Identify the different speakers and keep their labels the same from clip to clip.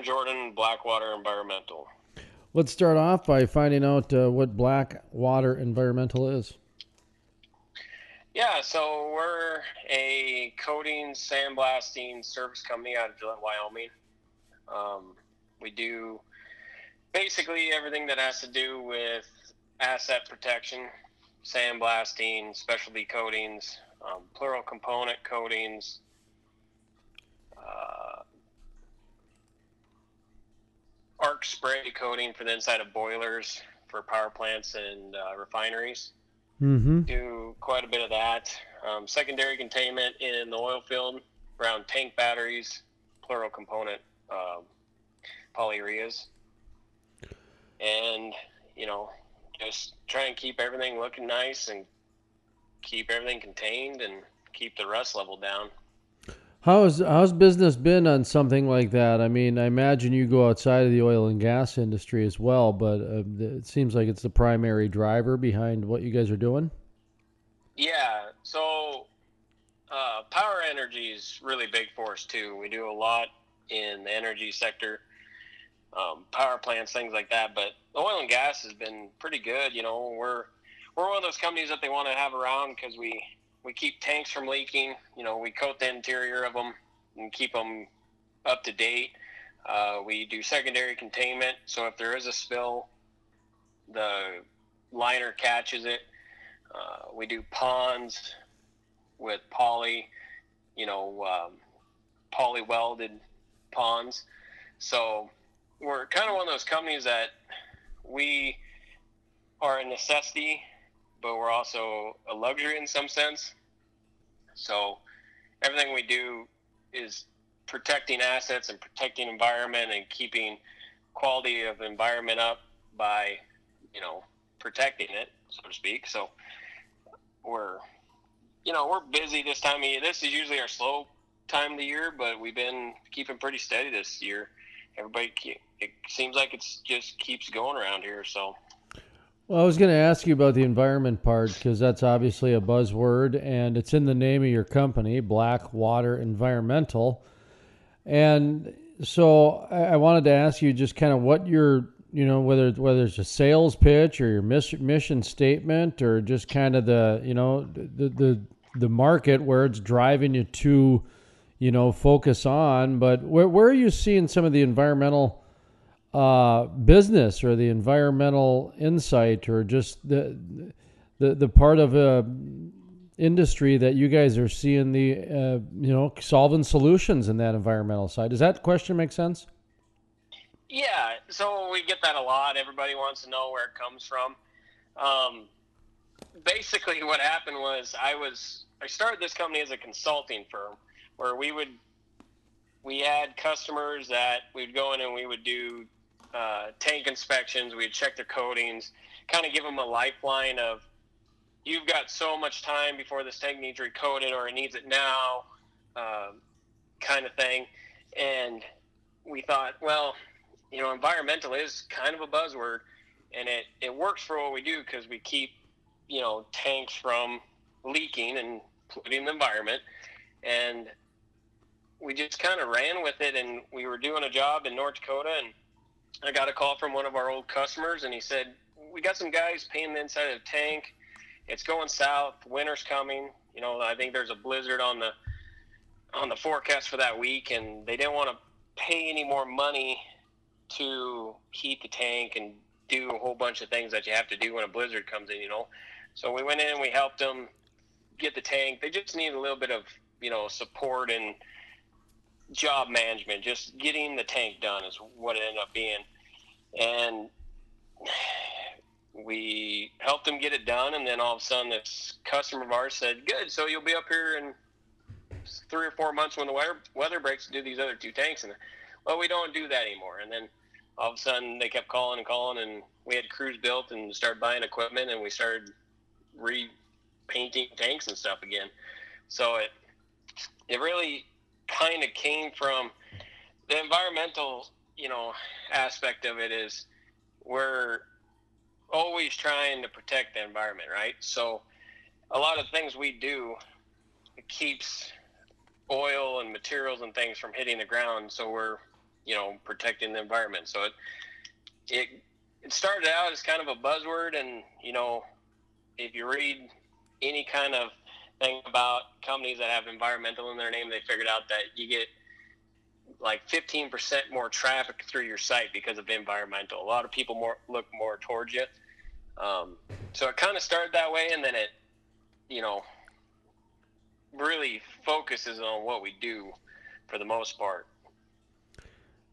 Speaker 1: Aaron Jordan, Blackwater Environmental.
Speaker 2: Let's start off by finding out uh, what Blackwater Environmental is.
Speaker 1: Yeah, so we're a coating sandblasting service company out of Gillette, Wyoming. Um, we do basically everything that has to do with asset protection, sandblasting, specialty coatings, um, plural component coatings, uh, arc spray coating for the inside of boilers for power plants and uh, refineries.
Speaker 2: Mm-hmm.
Speaker 1: Do quite a bit of that. Um, secondary containment in the oil field around tank batteries, plural component um, polyureas, and you know just try and keep everything looking nice and keep everything contained and keep the rust level down.
Speaker 2: How's how's business been on something like that? I mean, I imagine you go outside of the oil and gas industry as well, but uh, it seems like it's the primary driver behind what you guys are doing.
Speaker 1: Yeah, so uh, power energy is really big for us too. We do a lot in the energy sector, um, power plants, things like that. But oil and gas has been pretty good. You know, we're we're one of those companies that they want to have around because we we keep tanks from leaking. You know, we coat the interior of them and keep them up to date. Uh, we do secondary containment, so if there is a spill, the liner catches it. Uh, we do ponds with poly, you know, um, poly welded ponds. So we're kind of one of those companies that we are a necessity but we're also a luxury in some sense. So everything we do is protecting assets and protecting environment and keeping quality of environment up by, you know, protecting it, so to speak. So we're, you know, we're busy this time of year. This is usually our slow time of the year, but we've been keeping pretty steady this year. Everybody, it seems like it's just keeps going around here. So
Speaker 2: well, I was going to ask you about the environment part because that's obviously a buzzword and it's in the name of your company, Blackwater Environmental. And so I wanted to ask you just kind of what your, you know, whether whether it's a sales pitch or your mission statement or just kind of the, you know, the the the market where it's driving you to, you know, focus on. But where where are you seeing some of the environmental uh, business or the environmental insight or just the the the part of a industry that you guys are seeing the uh, you know solving solutions in that environmental side. Does that question make sense?
Speaker 1: Yeah, so we get that a lot. Everybody wants to know where it comes from. Um, basically, what happened was I was I started this company as a consulting firm where we would we had customers that we'd go in and we would do uh, tank inspections. We'd check their coatings, kind of give them a lifeline of, you've got so much time before this tank needs recoated or it needs it now, uh, kind of thing. And we thought, well, you know, environmental is kind of a buzzword, and it, it works for what we do because we keep, you know, tanks from leaking and polluting the environment. And we just kind of ran with it, and we were doing a job in North Dakota, and I got a call from one of our old customers, and he said, "We got some guys painting the inside of the tank. It's going south. Winter's coming. You know, I think there's a blizzard on the on the forecast for that week, and they didn't want to pay any more money to heat the tank and do a whole bunch of things that you have to do when a blizzard comes in. You know, so we went in and we helped them get the tank. They just need a little bit of you know support and job management, just getting the tank done is what it ended up being. And we helped them get it done, and then all of a sudden, this customer of ours said, "Good, so you'll be up here in three or four months when the weather weather breaks to do these other two tanks." And well, we don't do that anymore. And then all of a sudden, they kept calling and calling, and we had crews built and started buying equipment, and we started repainting tanks and stuff again. So it it really kind of came from the environmental, you know, aspect of it is we're always trying to protect the environment, right? So a lot of things we do keeps oil and materials and things from hitting the ground. So we're you know, protecting the environment. So it, it, it started out as kind of a buzzword and, you know, if you read any kind of thing about companies that have environmental in their name, they figured out that you get like 15% more traffic through your site because of environmental. A lot of people more look more towards you. Um, so it kind of started that way, and then it, you know, really focuses on what we do for the most part.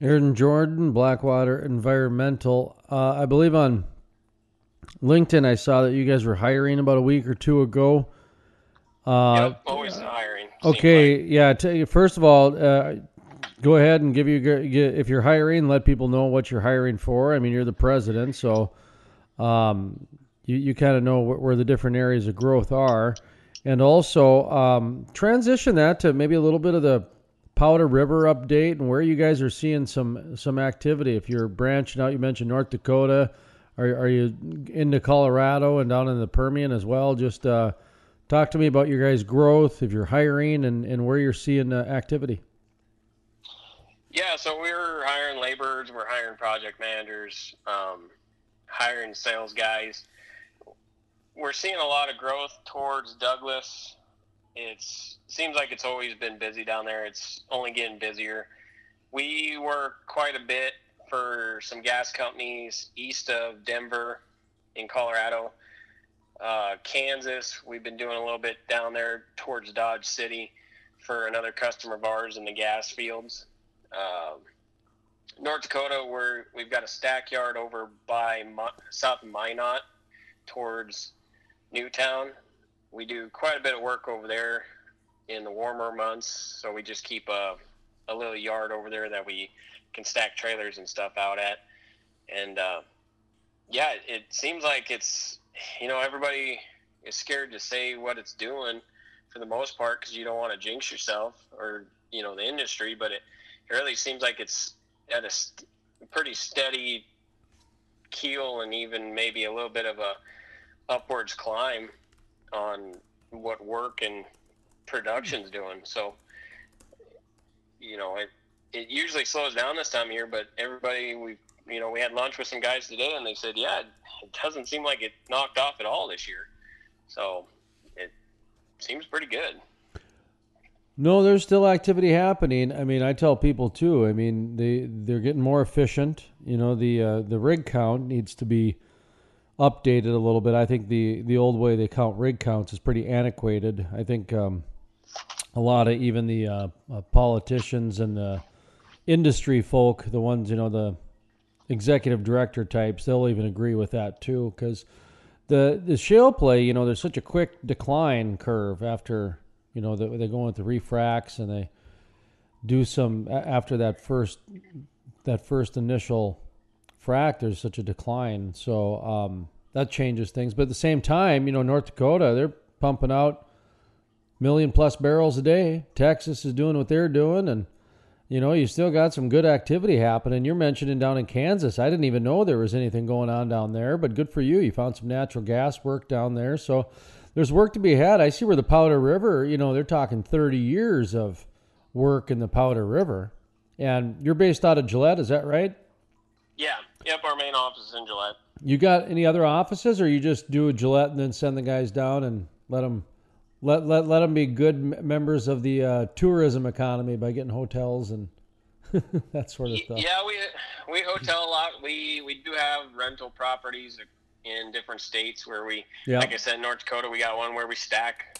Speaker 2: Aaron Jordan, Blackwater Environmental. Uh, I believe on LinkedIn, I saw that you guys were hiring about a week or two ago.
Speaker 1: Uh, yep, always hiring.
Speaker 2: Okay, like. yeah. T- first of all, uh, go ahead and give you if you're hiring, let people know what you're hiring for. I mean, you're the president, so um, you you kind of know where the different areas of growth are, and also um, transition that to maybe a little bit of the Powder River update and where you guys are seeing some some activity. If you're branching out, you mentioned North Dakota. Are are you into Colorado and down in the Permian as well? Just uh, talk to me about your guys' growth, if you're hiring, and and where you're seeing uh, activity.
Speaker 1: Yeah, so we're hiring laborers, we're hiring project managers, um, hiring sales guys. We're seeing a lot of growth towards Douglas. It seems like it's always been busy down there. It's only getting busier. We work quite a bit for some gas companies east of Denver in Colorado. Uh, Kansas, we've been doing a little bit down there towards Dodge City for another customer of ours in the gas fields. Um, North Dakota, where we've got a stack yard over by south Minot towards New Town. We do quite a bit of work over there in the warmer months, so we just keep a, a little yard over there that we can stack trailers and stuff out at. And uh, yeah, it seems like it's, you know, everybody is scared to say what it's doing for the most part because you don't want to jinx yourself or, you know, the industry, but it, it really seems like it's at a st- pretty steady keel and even maybe a little bit of a upwards climb on what work and production's doing. So, you know, it it usually slows down this time of year, but everybody we you know we had lunch with some guys today and they said, yeah, it doesn't seem like it knocked off at all this year. So it seems pretty good.
Speaker 2: No, there's still activity happening. I mean, I tell people too. I mean, they they're getting more efficient. You know, the uh, the rig count needs to be updated a little bit. I think the the old way they count rig counts is pretty antiquated. I think um, a lot of even the uh, uh, politicians and the industry folk, the ones you know, the executive director types, they'll even agree with that too, because the the shale play, you know, there's such a quick decline curve after you know, they, they go into refracts and they do some after that first that first initial frac. There's such a decline, so um, that changes things. But at the same time, you know, North Dakota they're pumping out million plus barrels a day. Texas is doing what they're doing, and you know, you still got some good activity happening. You're mentioning down in Kansas. I didn't even know there was anything going on down there, but good for you. You found some natural gas work down there. So there's work to be had. I see where the Powder River, you know, they're talking 30 years of work in the Powder River. And you're based out of Gillette, is that right?
Speaker 1: Yeah. Yep, our main office is in Gillette.
Speaker 2: You got any other offices, or you just do a Gillette and then send the guys down and let them let let, let them be good members of the uh, tourism economy by getting hotels and that sort of stuff?
Speaker 1: Yeah, we we hotel a lot. We we do have rental properties in different states where we, yeah. like I said, in North Dakota, we got one where we stack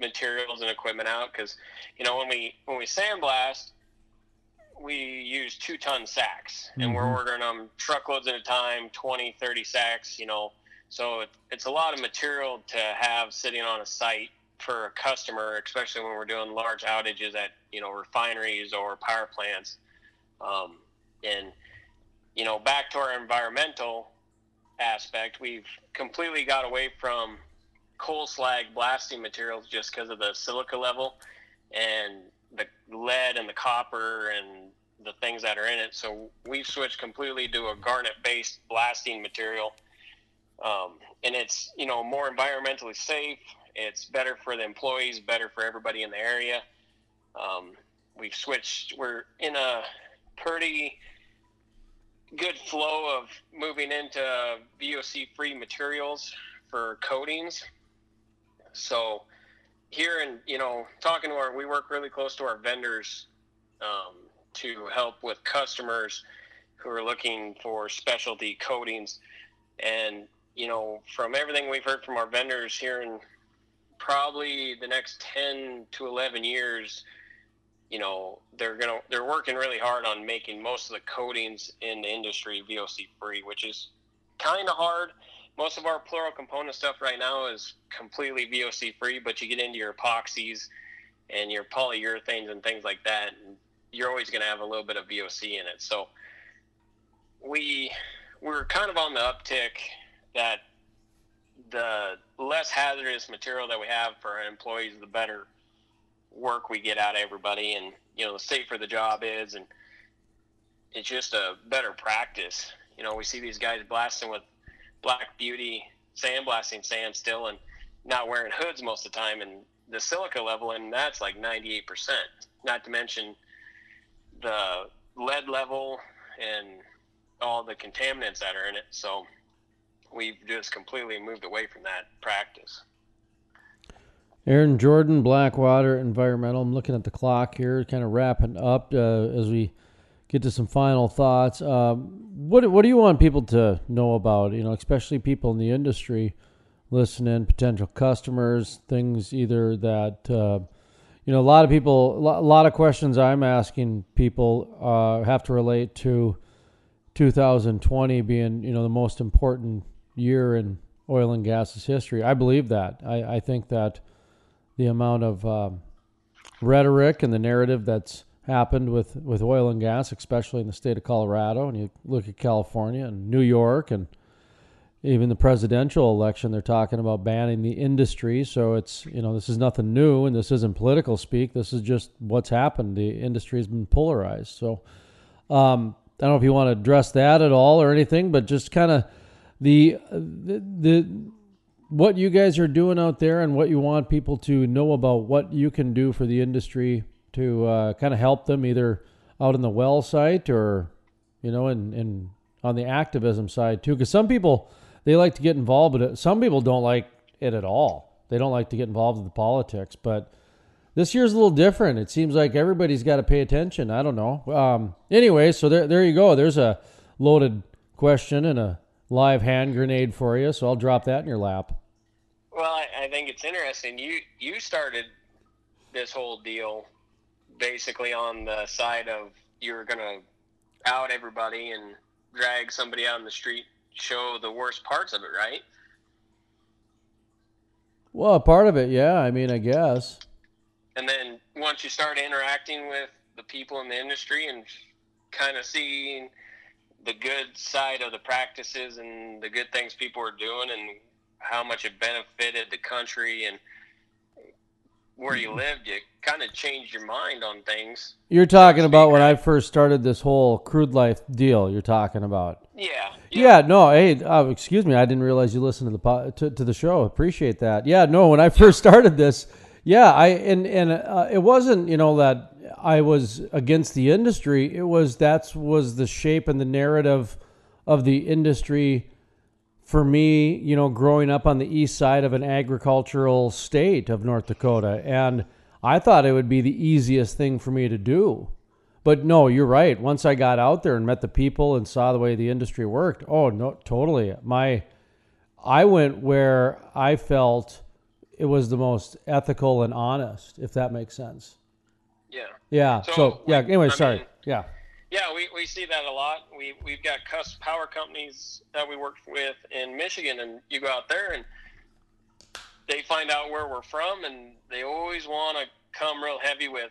Speaker 1: materials and equipment out because, you know, when we when we sandblast, we use two ton sacks and mm-hmm. we're ordering them truckloads at a time, 20, 30 sacks, you know. So it, it's a lot of material to have sitting on a site for a customer, especially when we're doing large outages at, you know, refineries or power plants. Um, and, you know, back to our environmental, aspect, we've completely got away from coal slag blasting materials just because of the silica level and the lead and the copper and the things that are in it. So we've switched completely to a garnet based blasting material. Um, and it's, you know, more environmentally safe. It's better for the employees, better for everybody in the area. Um, we've switched, we're in a pretty good flow of moving into VOC free materials for coatings. So here and you know talking to our we work really close to our vendors um, to help with customers who are looking for specialty coatings and you know from everything we've heard from our vendors here in probably the next 10 to 11 years you know they're gonna they're working really hard on making most of the coatings in the industry voc free which is kind of hard most of our plural component stuff right now is completely VOC free, but you get into your epoxies and your polyurethanes and things like that, and you're always to have a little bit of VOC in it. So we we're kind of on the uptick that the less hazardous material that we have for our employees, the better work we get out of everybody, and you know the safer the job is, and it's just a better practice. You know, we see these guys blasting with Black Beauty sandblasting sand still and not wearing hoods most of the time and the silica level and that's like 98% not to mention the lead level and all the contaminants that are in it so we've just completely moved away from that practice
Speaker 2: aaron jordan blackwater environmental i'm looking at the clock here kind of wrapping up uh, as we get to some final thoughts. Um, what what do you want people to know about? You know, especially people in the industry listening, potential customers, things either that uh, you know a lot of people, a lot of questions I'm asking people uh, have to relate to 2020 being you know the most important year in oil and gas's history. I believe that. I, I think that the amount of um, rhetoric and the narrative that's happened with, with oil and gas, especially in the state of Colorado. And you look at California and New York and even the presidential election, they're talking about banning the industry. So it's, you know, this is nothing new and this isn't political speak. This is just what's happened. The industry has been polarized. So um, I don't know if you want to address that at all or anything, but just kind of the, the, what you guys are doing out there and what you want people to know about what you can do for the industry to uh, kind of help them either out in the well site or you know in, in on the activism side too. Because some people they like to get involved but some people don't like it at all. They don't like to get involved in the politics but this year's a little different. It seems like everybody's got to pay attention. I don't know. Um, anyway so there, there you go. There's a loaded question and a live hand grenade for you so i'll drop that in your lap
Speaker 1: well i, I think it's interesting you you started this whole deal basically on the side of you're going to out everybody and drag somebody out in the street, show the worst parts of it, right?
Speaker 2: Well, part of it, yeah. I mean, I guess.
Speaker 1: And then once you start interacting with the people in the industry and kind of seeing the good side of the practices and the good things people are doing and how much it benefited the country and where you lived, you kind of changed your mind on things.
Speaker 2: You're talking about when I first started this whole crude life deal. You're talking about.
Speaker 1: Yeah.
Speaker 2: Yeah. yeah no. Hey, uh, excuse me. I didn't realize you listened to the to, to the show. Appreciate that. Yeah. No. When I first started this, yeah, I and and uh, it wasn't you know that I was against the industry. It was that was the shape and the narrative of the industry for me, you know, growing up on the east side of an agricultural state of North Dakota, and I thought it would be the easiest thing for me to do. But no, you're right. Once I got out there and met the people and saw the way the industry worked, oh no, totally. My I went where I felt it was the most ethical and honest, if that makes sense.
Speaker 1: Yeah.
Speaker 2: Yeah. So, so yeah. Anyway, I sorry. Mean, yeah.
Speaker 1: Yeah, we, we see that a lot. We we've got power companies that we work with in Michigan, and you go out there and they find out where we're from, and they always want to come real heavy with,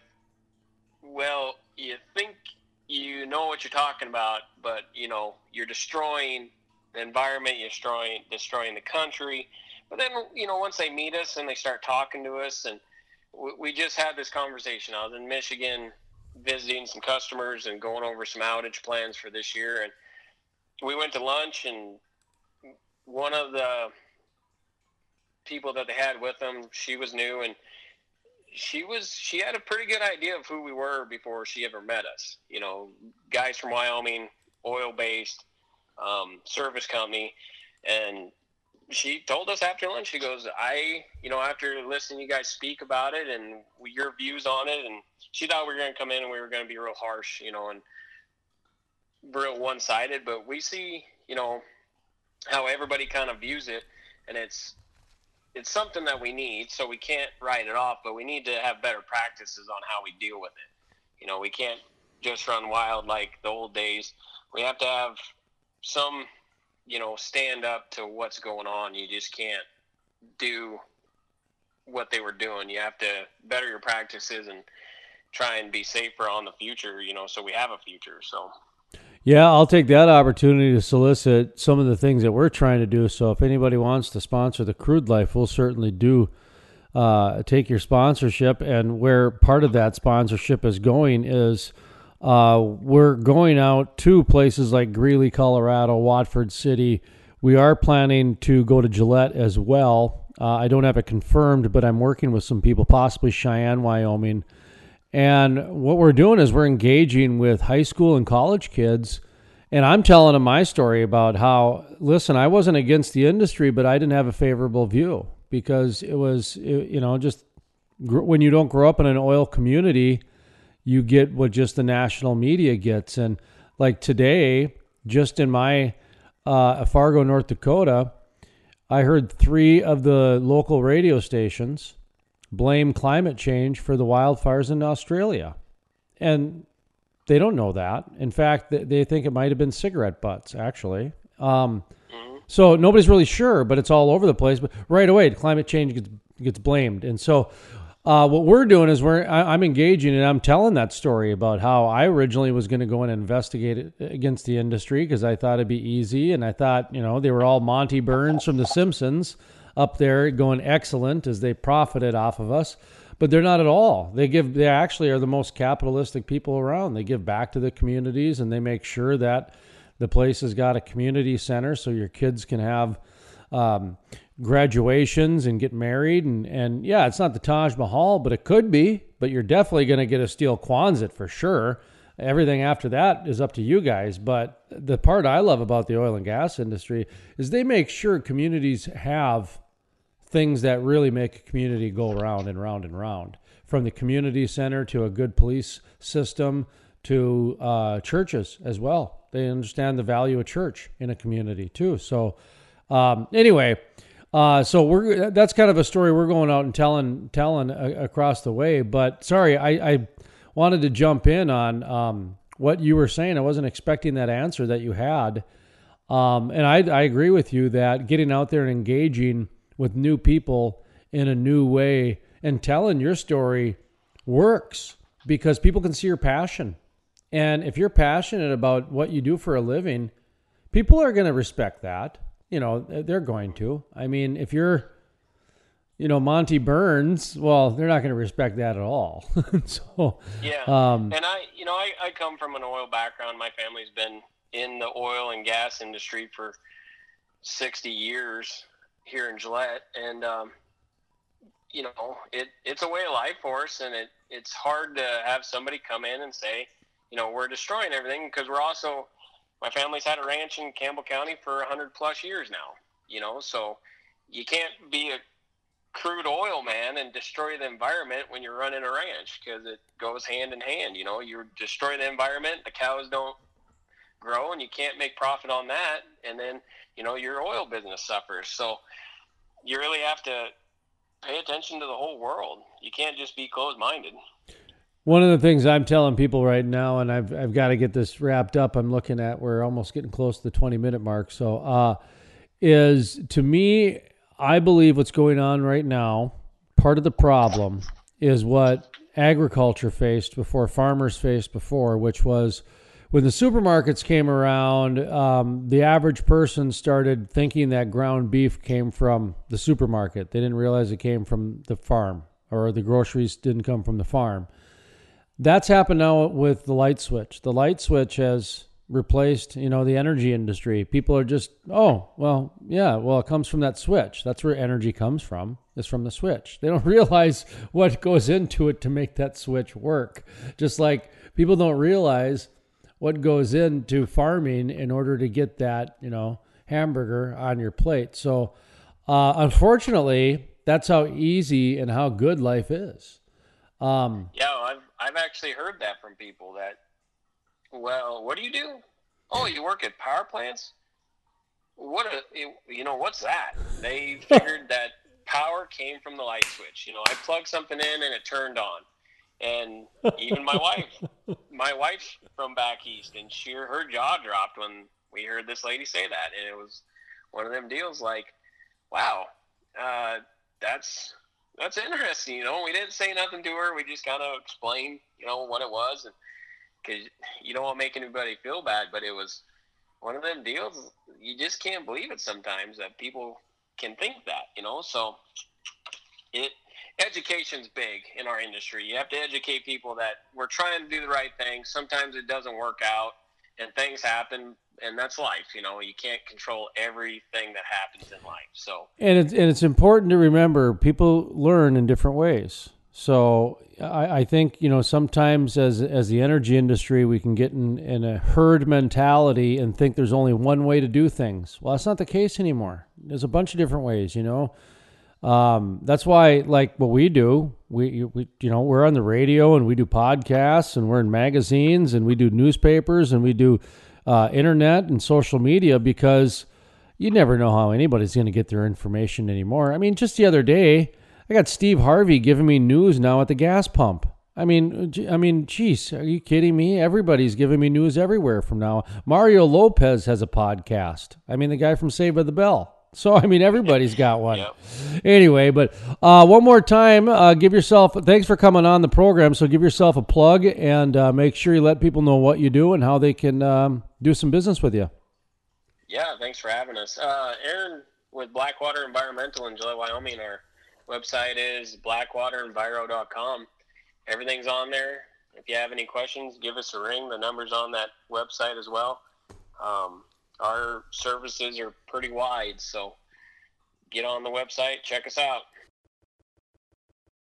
Speaker 1: well, you think you know what you're talking about, but you know you're destroying the environment, you're destroying destroying the country. But then you know once they meet us and they start talking to us, and we, just had this conversation. I was in Michigan visiting some customers and going over some outage plans for this year. And we went to lunch, and one of the people that they had with them, she was new, and she was she had a pretty good idea of who we were before she ever met us. You know, guys from Wyoming, oil based, um, service company, and she told us after lunch. She goes, "I, you know, after listening you guys speak about it and your views on it, and she thought we were going to come in and we were going to be real harsh, you know, and real one sided. But we see, you know, how everybody kind of views it, and it's it's something that we need, so we can't write it off, but we need to have better practices on how we deal with it. You know, we can't just run wild like the old days. We have to have some, you know, stand up to what's going on. You just can't do what they were doing. You have to better your practices and try and be safer on the future, you know, so we have a future. So
Speaker 2: yeah, I'll take that opportunity to solicit some of the things that we're trying to do. So if anybody wants to sponsor the Crude Life, we'll certainly do uh, take your sponsorship. And where part of that sponsorship is going is uh, we're going out to places like Greeley, Colorado, Watford City. We are planning to go to Gillette as well. Uh, I don't have it confirmed, but I'm working with some people, possibly Cheyenne, Wyoming and what we're doing is we're engaging with high school and college kids. And I'm telling them my story about how, listen, I wasn't against the industry, but I didn't have a favorable view because it was, you know, just when you don't grow up in an oil community, you get what just the national media gets. And like today, just in my uh, Fargo, North Dakota, I heard three of the local radio stations blame climate change for the wildfires in Australia. And they don't know that. In fact, they think it might have been cigarette butts, actually. Um, mm-hmm. so nobody's really sure, but it's all over the place. But right away, climate change gets, gets blamed. And so uh, what we're doing is we're I, am engaging and I'm telling that story about how I originally was going to go and investigate it against the industry because I thought it'd be easy, and I thought you know they were all Monty Burns from The Simpsons up there going excellent as they profited off of us but they're not at all. They give they actually are the most capitalistic people around. They give back to the communities and they make sure that the place has got a community center so your kids can have um, graduations and get married and and yeah it's not the taj mahal but it could be but you're definitely going to get a steel quonset for sure everything after that is up to you guys but the part i love about the oil and gas industry is they make sure communities have things that really make a community go round and round and round from the community center to a good police system to uh, churches as well. They understand the value of church in a community too. So, um, anyway, uh, so we're that's kind of a story we're going out and telling telling across the way. But sorry, I, I wanted to jump in on um, what you were saying. I wasn't expecting that answer that you had, um, and I, I agree with you that getting out there and engaging with new people in a new way and telling your story works because people can see your passion. And if you're passionate about what you do for a living, people are going to respect that. You know, they're going to. I mean, if you're, you know, Monty Burns, well, they're not going to respect that at all. so,
Speaker 1: yeah. Um, and I, you know, I, I come from an oil background. My family's been in the oil and gas industry for 60 years here in Gillette, and um, you know, it it's a way of life for us, and it it's hard to have somebody come in and say, you know, we're destroying everything because we're also my family's had a ranch in Campbell County for 100 plus years now, you know, so you can't be a crude oil man and destroy the environment when you're running a ranch because it goes hand in hand, you know, you destroy the environment, the cows don't grow and you can't make profit on that and then you know your oil business suffers. So you really have to pay attention to the whole world. You can't just be closed minded
Speaker 2: one of the things I'm telling people right now, and I've I've got to get this wrapped up. I'm looking at we're almost getting close to the 20 minute mark. So, uh, is to me, I believe what's going on right now. Part of the problem is what agriculture faced before, farmers faced before, which was when the supermarkets came around, um, the average person started thinking that ground beef came from the supermarket. They didn't realize it came from the farm or the groceries didn't come from the farm. That's happened now with the light switch. The light switch has replaced, you know, the energy industry. People are just, oh, well, yeah, well, it comes from that switch. That's where energy comes from. is from the switch. They don't realize what goes into it to make that switch work. Just like people don't realize what goes into farming in order to get that, you know, hamburger on your plate. So, uh, unfortunately, that's how easy and how good life is.
Speaker 1: Um, yeah, I've I've actually heard that from people that, well, what do you do? Oh, you work at power plants. What a you know what's that? They figured that power came from the light switch. You know, I plugged something in and it turned on. And even my wife, my wife's from back east, and she her jaw dropped when we heard this lady say that, and it was one of them deals like, wow, uh, that's that's interesting. You know, we didn't say nothing to her. We just kind of explained, you know, what it was, and because you don't want to make anybody feel bad, but it was one of them deals. You just can't believe it sometimes that people can think that, you know. So it education's big in our industry. You have to educate people that we're trying to do the right thing. Sometimes it doesn't work out, and things happen and that's life. You know, you can't control everything that happens in life. So,
Speaker 2: and it's and it's important to remember people learn in different ways. So, I, I think you know sometimes as as the energy industry, we can get in, in a herd mentality and think there's only one way to do things. Well, that's not the case anymore. There's a bunch of different ways. You know. Um, that's why, like what we do, we, we, you know, we're on the radio and we do podcasts and we're in magazines and we do newspapers and we do uh, internet and social media because you never know how anybody's going to get their information anymore. I mean, just the other day, I got Steve Harvey giving me news now at the gas pump. I mean, I mean, geez, are you kidding me? Everybody's giving me news everywhere from now. Mario Lopez has a podcast. I mean, the guy from Saved by the Bell. So I mean, everybody's got one. Yep. Anyway, but uh, one more time, uh, give yourself. Thanks for coming on the program. So give yourself a plug and uh, make sure you let people know what you do and how they can um, do some business with you.
Speaker 1: Yeah, thanks for having us, uh, Aaron with Blackwater Environmental in Gillette, Wyoming. Our website is blackwaterinviro.com. Everything's on there. If you have any questions, give us a ring. The number's on that website as well. Um, our services are pretty wide, so get on the website, check us out.